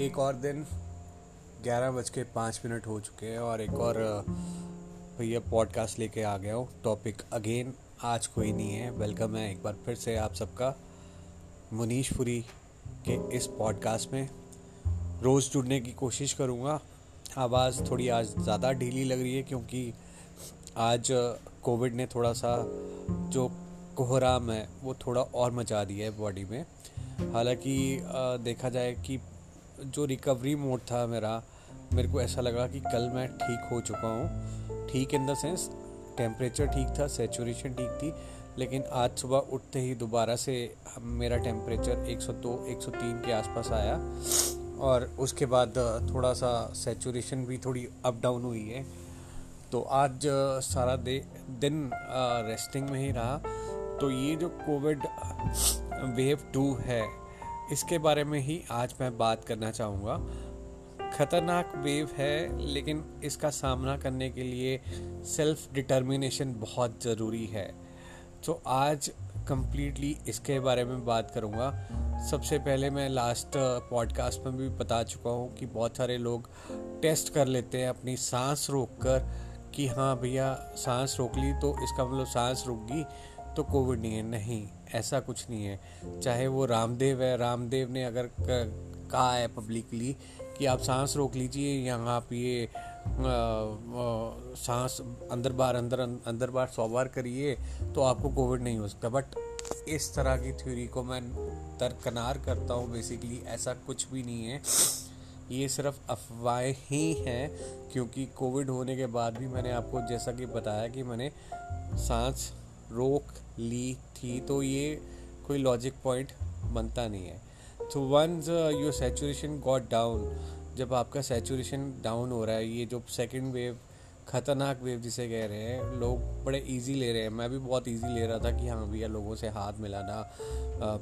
एक और दिन, ग्यारह बज के पाँच मिनट हो चुके हैं और एक और, भैया पॉडकास्ट लेके आ गया हूँ टॉपिक अगेन आज कोई नहीं है। वेलकम है एक बार फिर से आप सबका मुनीश पुरी के इस पॉडकास्ट में। रोज़ जुड़ने की कोशिश करूँगा। आवाज़ थोड़ी आज ज़्यादा ढीली लग रही है क्योंकि आज कोविड ने थोड़ा सा जो कोहराम है, वो थोड़ा और मचा दिया है बॉडी में। हालाँकि देखा जाए कि जो रिकवरी मोड था मेरा, मेरे को ऐसा लगा कि कल मैं ठीक हो चुका हूँ। ठीक इन द सेंस टेम्परेचर ठीक था सेचुरेशन ठीक थी, लेकिन आज सुबह उठते ही दोबारा से मेरा टेम्परेचर 102 103 के आसपास आया और उसके बाद थोड़ा सा सेचुरेशन भी थोड़ी अप डाउन हुई है। तो आज, सारा दे, दिन रेस्टिंग में ही रहा। तो ये जो कोविड वेव टू है इसके बारे में ही आज मैं बात करना चाहूँगा। खतरनाक वेव है, लेकिन इसका सामना करने के लिए सेल्फ डिटर्मिनेशन बहुत ज़रूरी है। तो आज कम्प्लीटली इसके बारे में बात करूँगा। सबसे पहले मैं लास्ट पॉडकास्ट में भी बता चुका हूँ कि बहुत सारे लोग टेस्ट कर लेते हैं अपनी सांस रोक कर कि हाँ भैया, सांस रोक ली तो इसका मतलब सांस रुक गई तो कोविड नहीं है। नहीं ऐसा कुछ नहीं है। चाहे वो रामदेव है, रामदेव ने अगर कहा है पब्लिकली कि आप सांस रोक लीजिए, यहाँ आप ये सांस अंदर बार, अंदर अंदर बार सौ बार करिए तो आपको कोविड नहीं हो सकता। बट इस तरह की थ्योरी को मैं दरकनार करता हूँ बेसिकली ऐसा कुछ भी नहीं है। ये सिर्फ़ अफवाहें ही हैं, क्योंकि कोविड होने के बाद भी मैंने आपको जैसा कि बताया कि मैंने सांस रोक ली थी तो ये कोई लॉजिक पॉइंट बनता नहीं है। तो once your saturation got down जब आपका सेचुरेशन डाउन हो रहा है, ये जो सेकेंड वेव खतरनाक वेव जिसे कह रहे हैं, लोग बड़े इजी ले रहे हैं। मैं भी बहुत इजी ले रहा था कि हाँ भैया, लोगों से हाथ मिलाना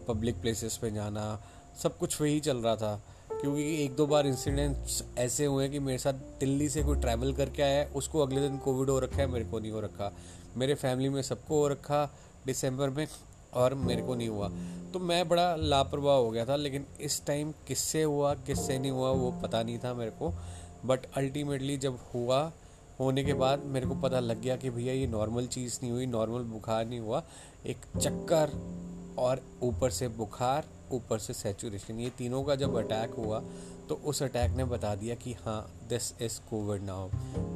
पब्लिक प्लेसेस पे जाना, सब कुछ वही चल रहा था। क्योंकि एक दो बार इंसिडेंट्स ऐसे हुए कि मेरे साथ दिल्ली से कोई ट्रैवल करके आया है, उसको अगले दिन कोविड हो रखा है, मेरे को नहीं हो रखा। मेरे फैमिली में सबको हो रखा दिसंबर में और मेरे को नहीं हुआ। तो मैं बड़ा लापरवाह हो गया था, लेकिन इस टाइम किससे हुआ, किससे नहीं हुआ, वो पता नहीं था मेरे को। बट अल्टीमेटली जब हुआ, होने के बाद मेरे को पता लग गया कि भैया ये नॉर्मल चीज़ नहीं हुई नॉर्मल बुखार नहीं हुआ। एक चक्कर और ऊपर से बुखार, ऊपर से सेचुरेशन ये तीनों का जब अटैक हुआ तो उस अटैक ने बता दिया कि हाँ this is Covid now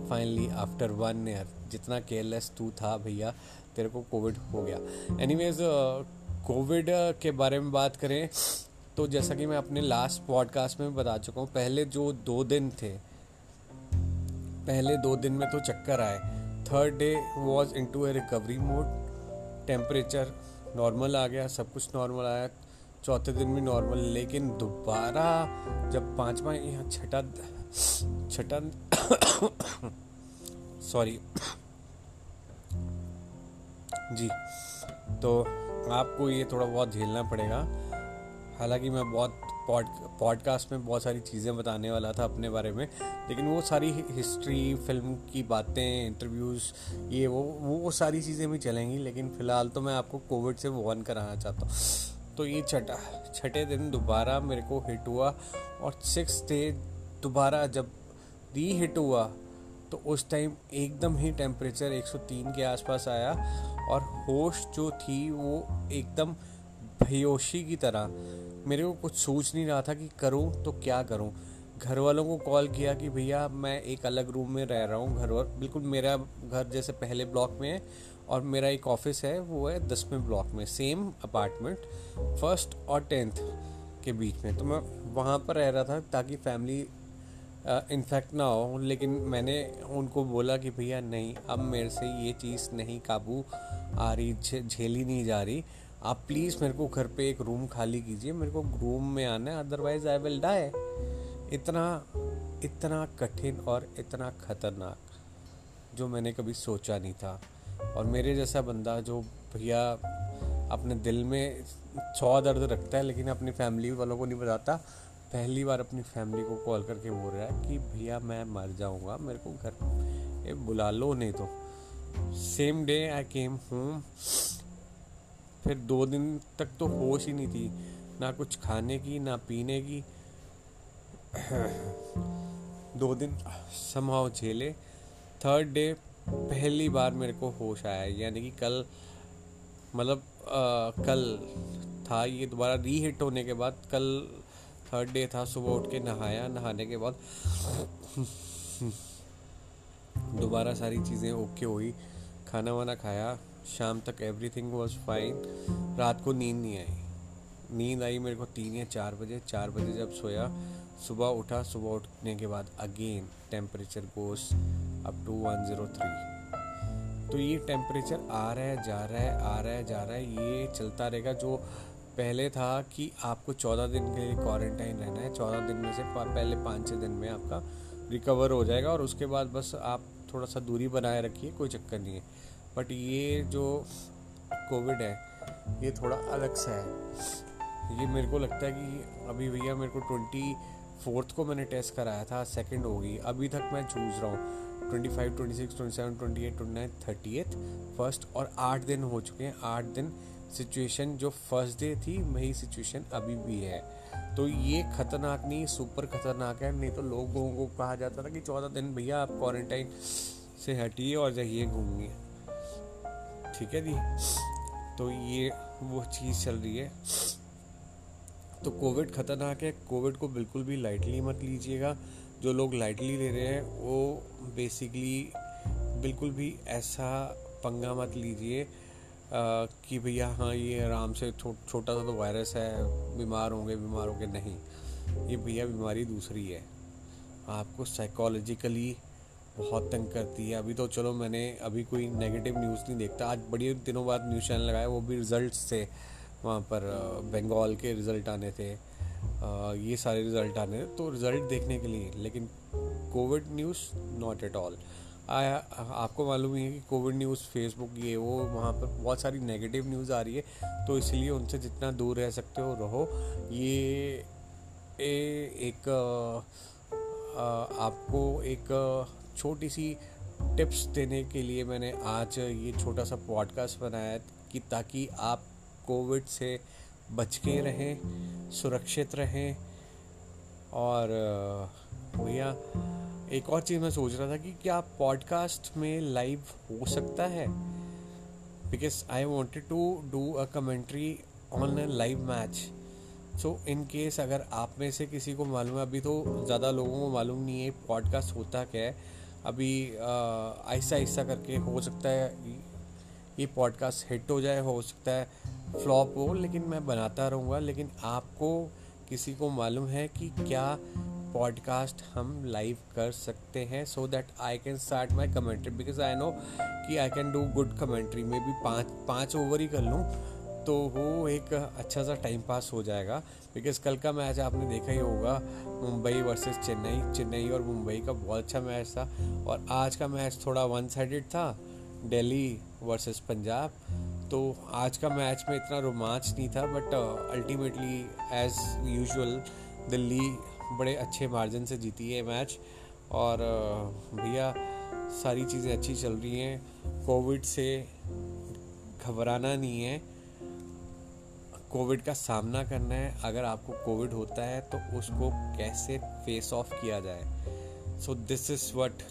finally after one year जितना केयरलेस तू था भैया तेरे को कोविड हो गया. एनीवेज कोविड uh, के बारे में बात करें तो जैसा कि मैं अपने लास्ट पॉडकास्ट में बता चुका हूँ पहले जो दो दिन थे पहले दो दिन में तो चक्कर आए. Third day was into a recovery mode temperature normal आ गया सब कुछ नॉर्मल आया. चौथे दिन भी नॉर्मल लेकिन दोबारा जब पाँचवा यहाँ छठा छठा सॉरी जी तो आपको ये थोड़ा बहुत झेलना पड़ेगा। हालाँकि मैं बहुत पॉड पॉडकास्ट में बहुत सारी चीज़ें बताने वाला था अपने बारे में, लेकिन वो सारी हिस्ट्री फ़िल्म की बातें इंटरव्यूज़ ये वो वो सारी चीज़ें भी चलेंगी, लेकिन फ़िलहाल तो मैं आपको कोविड से वॉर्न कराना चाहता हूँ। तो ये छठा छठे दिन दोबारा मेरे को हिट हुआ और सिक्स डे दोबारा जब री हिट हुआ तो उस टाइम एकदम ही टेम्परेचर 103 के आसपास आया और होश जो थी वो एकदम भयोशी की तरह। मेरे को कुछ सोच नहीं रहा था कि करूँ तो क्या करूँ। घर वालों को कॉल किया कि भैया मैं एक अलग रूम में रह रहा हूँ, घर बिल्कुल मेरा घर जैसे पहले ब्लॉक में है और मेरा एक ऑफ़िस है, वो है दसवें ब्लॉक में सेम अपार्टमेंट फ़र्स्ट और टेंथ के बीच में। तो मैं वहाँ पर रह रहा था ताकि फैमिली इनफेक्ट ना हो, लेकिन मैंने उनको बोला कि भैया, नहीं, अब मेरे से ये चीज़ नहीं काबू आ रही झेली नहीं जा रही। आप प्लीज़ मेरे को घर पे एक रूम खाली कीजिए, मेरे को रूम में आना है अदरवाइज़ आई विल डाई इतना इतना कठिन और इतना ख़तरनाक, जो मैंने कभी सोचा नहीं था। और मेरे जैसा बंदा जो भैया अपने दिल में सौ दर्द रखता है, लेकिन अपनी फैमिली वालों को नहीं बताता, पहली बार अपनी फैमिली को कॉल करके बोल रहा है कि भैया मैं मर जाऊँगा, मेरे को घर ये बुला लो, नहीं तो। Same day I came home फिर दो दिन तक तो होश ही नहीं थी, ना कुछ खाने की, ना पीने की। दो दिन समहाउ झेले। थर्ड डे पहली बार मेरे को होश आया, यानी कि कल मतलब कल था, ये दोबारा रीहिट होने के बाद, कल थर्ड डे था, सुबह उठ के नहाया, नहाने के बाद दोबारा सारी चीज़ें ओके हुई, खाना वाना खाया, शाम तक एवरीथिंग वाज फाइन रात को नींद नहीं आई। नींद आई मेरे को तीन या चार बजे चार बजे जब सोया, सुबह उठा, सुबह उठने के बाद again temperature goes up to one zero three तो ये टेम्परेचर आ रहा है, जा रहा है, आ रहा है, जा रहा है, ये चलता रहेगा जो पहले था कि आपको चौदह दिन के लिए क्वारंटाइन रहना है। चौदह दिन में से पहले पाँच छः दिन में आपका रिकवर हो जाएगा और उसके बाद बस आप थोड़ा सा दूरी बनाए रखिए, कोई चक्कर नहीं है। बट ये जो कोविड है, ये थोड़ा अलग सा है। ये मेरे को लगता है कि अभी भैया मेरे को ट्वेंटी फोर्थ को मैंने टेस्ट कराया था सेकंड हो गई अभी तक मैं चूज़ रहा हूँ। Twenty five twenty six twenty seven twenty eight twenty nine thirty eighth first और आठ दिन हो चुके हैं। आठ दिन सिचुएशन जो फ़र्स्ट डे थी, वही सिचुएशन अभी भी है। तो ये खतरनाक नहीं सुपर खतरनाक है। नहीं तो लोगों को कहा जाता था कि चौदह दिन भैया आप क्वारंटाइन से हटिए और जाइए घूमिए ठीक है जी? तो ये वो चीज़ चल रही है। तो कोविड ख़तरनाक है। कोविड को बिल्कुल भी लाइटली मत लीजिएगा। जो लोग लाइटली ले रहे हैं वो बेसिकली बिल्कुल भी ऐसा पंगा मत लीजिए कि भैया हाँ ये आराम से छो, छोटा सा तो वायरस है बीमार होंगे बीमार होंगे। नहीं ये भैया बीमारी दूसरी है। आपको साइकोलॉजिकली बहुत तंग करती है। अभी तो चलो मैंने अभी कोई नेगेटिव न्यूज़ नहीं देखता। आज बड़ी दिनों बाद न्यूज़ चैनल लगाया वो भी रिज़ल्ट थे वहाँ पर बंगाल के रिज़ल्ट आने थे। ये सारे रिज़ल्ट आने तो रिज़ल्ट देखने के लिए लेकिन covid news not at all आपको मालूम ही है कि कोविड न्यूज़ फेसबुक ये वो वहाँ पर बहुत सारी नेगेटिव न्यूज़ आ रही है तो इसलिए उनसे जितना दूर रह सकते हो रहो। ये ए, एक आ, आपको एक छोटी सी टिप्स देने के लिए मैंने आज ये छोटा सा पॉडकास्ट बनाया कि ताकि आप कोविड से बच के रहें सुरक्षित रहें। और भैया एक और चीज़ मैं सोच रहा था कि क्या पॉडकास्ट में लाइव हो सकता है? Because I wanted to do a commentary on a live match so in case अगर आप में से किसी को मालूम है अभी तो ज़्यादा लोगों को मालूम नहीं है पॉडकास्ट होता क्या है। अभी आहिस्ता आहिस्ता करके हो सकता है ये पॉडकास्ट हिट हो जाए हो सकता है। फ्लॉप हो, लेकिन मैं बनाता रहूँगा। लेकिन आपको किसी को मालूम है कि क्या पॉडकास्ट हम लाइव कर सकते हैं? So that I can start my commentary because I know कि I can do good commentary में भी पाँच पाँच ओवर ही कर लूँ तो वो एक अच्छा सा टाइम पास हो जाएगा। बिकॉज़ कल का मैच आपने देखा ही होगा, मुंबई वर्सेस चेन्नई। चेन्नई और मुंबई का बहुत अच्छा मैच था, और आज का मैच थोड़ा वन साइडेड था। दिल्ली वर्सेस पंजाब। तो आज का मैच में इतना रोमांच नहीं था but ultimately as usual Delhi बड़े अच्छे मार्जिन से जीती है मैच और uh, भैया सारी चीज़ें अच्छी चल रही हैं। कोविड से घबराना नहीं है। कोविड का सामना करना है। अगर आपको कोविड होता है तो उसको कैसे फेस ऑफ़ किया जाए? So this is what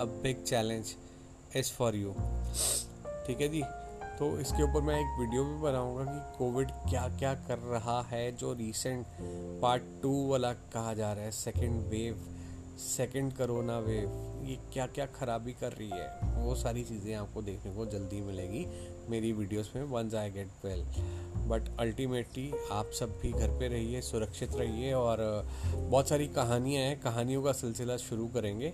a big challenge is for you ठीक है जी? तो इसके ऊपर मैं एक वीडियो भी बनाऊँगा कि कोविड क्या क्या कर रहा है, जो रीसेंट पार्ट टू वाला कहा जा रहा है second wave second corona wave ये क्या क्या खराबी कर रही है? वो सारी चीज़ें आपको देखने को जल्दी मिलेगी मेरी वीडियोस में once I get well but ultimately आप सब भी घर पे रहिए, सुरक्षित रहिए और बहुत सारी कहानियाँ हैं। कहानियों का सिलसिला शुरू करेंगे,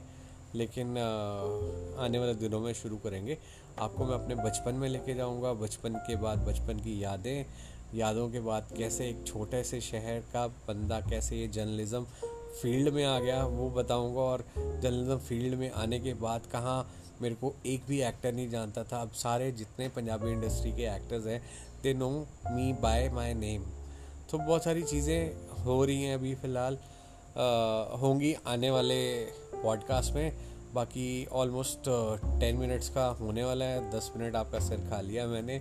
लेकिन आने वाले दिनों में शुरू करेंगे। आपको मैं अपने बचपन में लेके जाऊँगा। बचपन के बाद, बचपन की यादें। यादों के बाद कैसे एक छोटे से शहर का बंदा, कैसे ये जर्नलिज़्म फ़ील्ड में आ गया वो बताऊँगा और जर्नलिज्म फ़ील्ड में आने के बाद कहाँ मेरे को एक भी एक्टर नहीं जानता था। अब सारे जितने पंजाबी इंडस्ट्री के एक्टर्स हैं they know me by my name तो बहुत सारी चीज़ें हो रही हैं अभी फ़िलहाल। होंगी आने वाले पॉडकास्ट में। बाकी ऑलमोस्ट टेन मिनट्स का होने वाला है, दस मिनट आपका सिर खा लिया मैंने।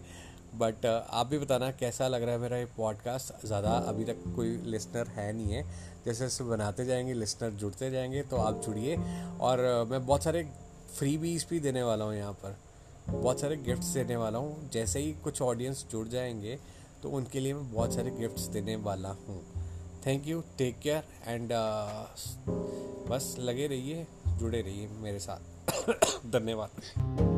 बट आप भी बताना कैसा लग रहा है मेरा ये पॉडकास्ट ज़्यादा अभी तक कोई लिसनर है नहीं है। जैसे जैसे बनाते जाएँगे लिसनर जुड़ते जाएँगे तो आप जुड़िए। और मैं बहुत सारे फ्री बीज भी देने वाला हूँ यहाँ पर। बहुत सारे गिफ्ट्स देने वाला हूँ। जैसे ही कुछ ऑडियंस जुड़ जाएँगे तो उनके लिए मैं बहुत सारे गिफ्ट्स देने वाला हूँ। Thank you take care and बस लगे रहिए। जुड़े रहिए मेरे साथ। धन्यवाद।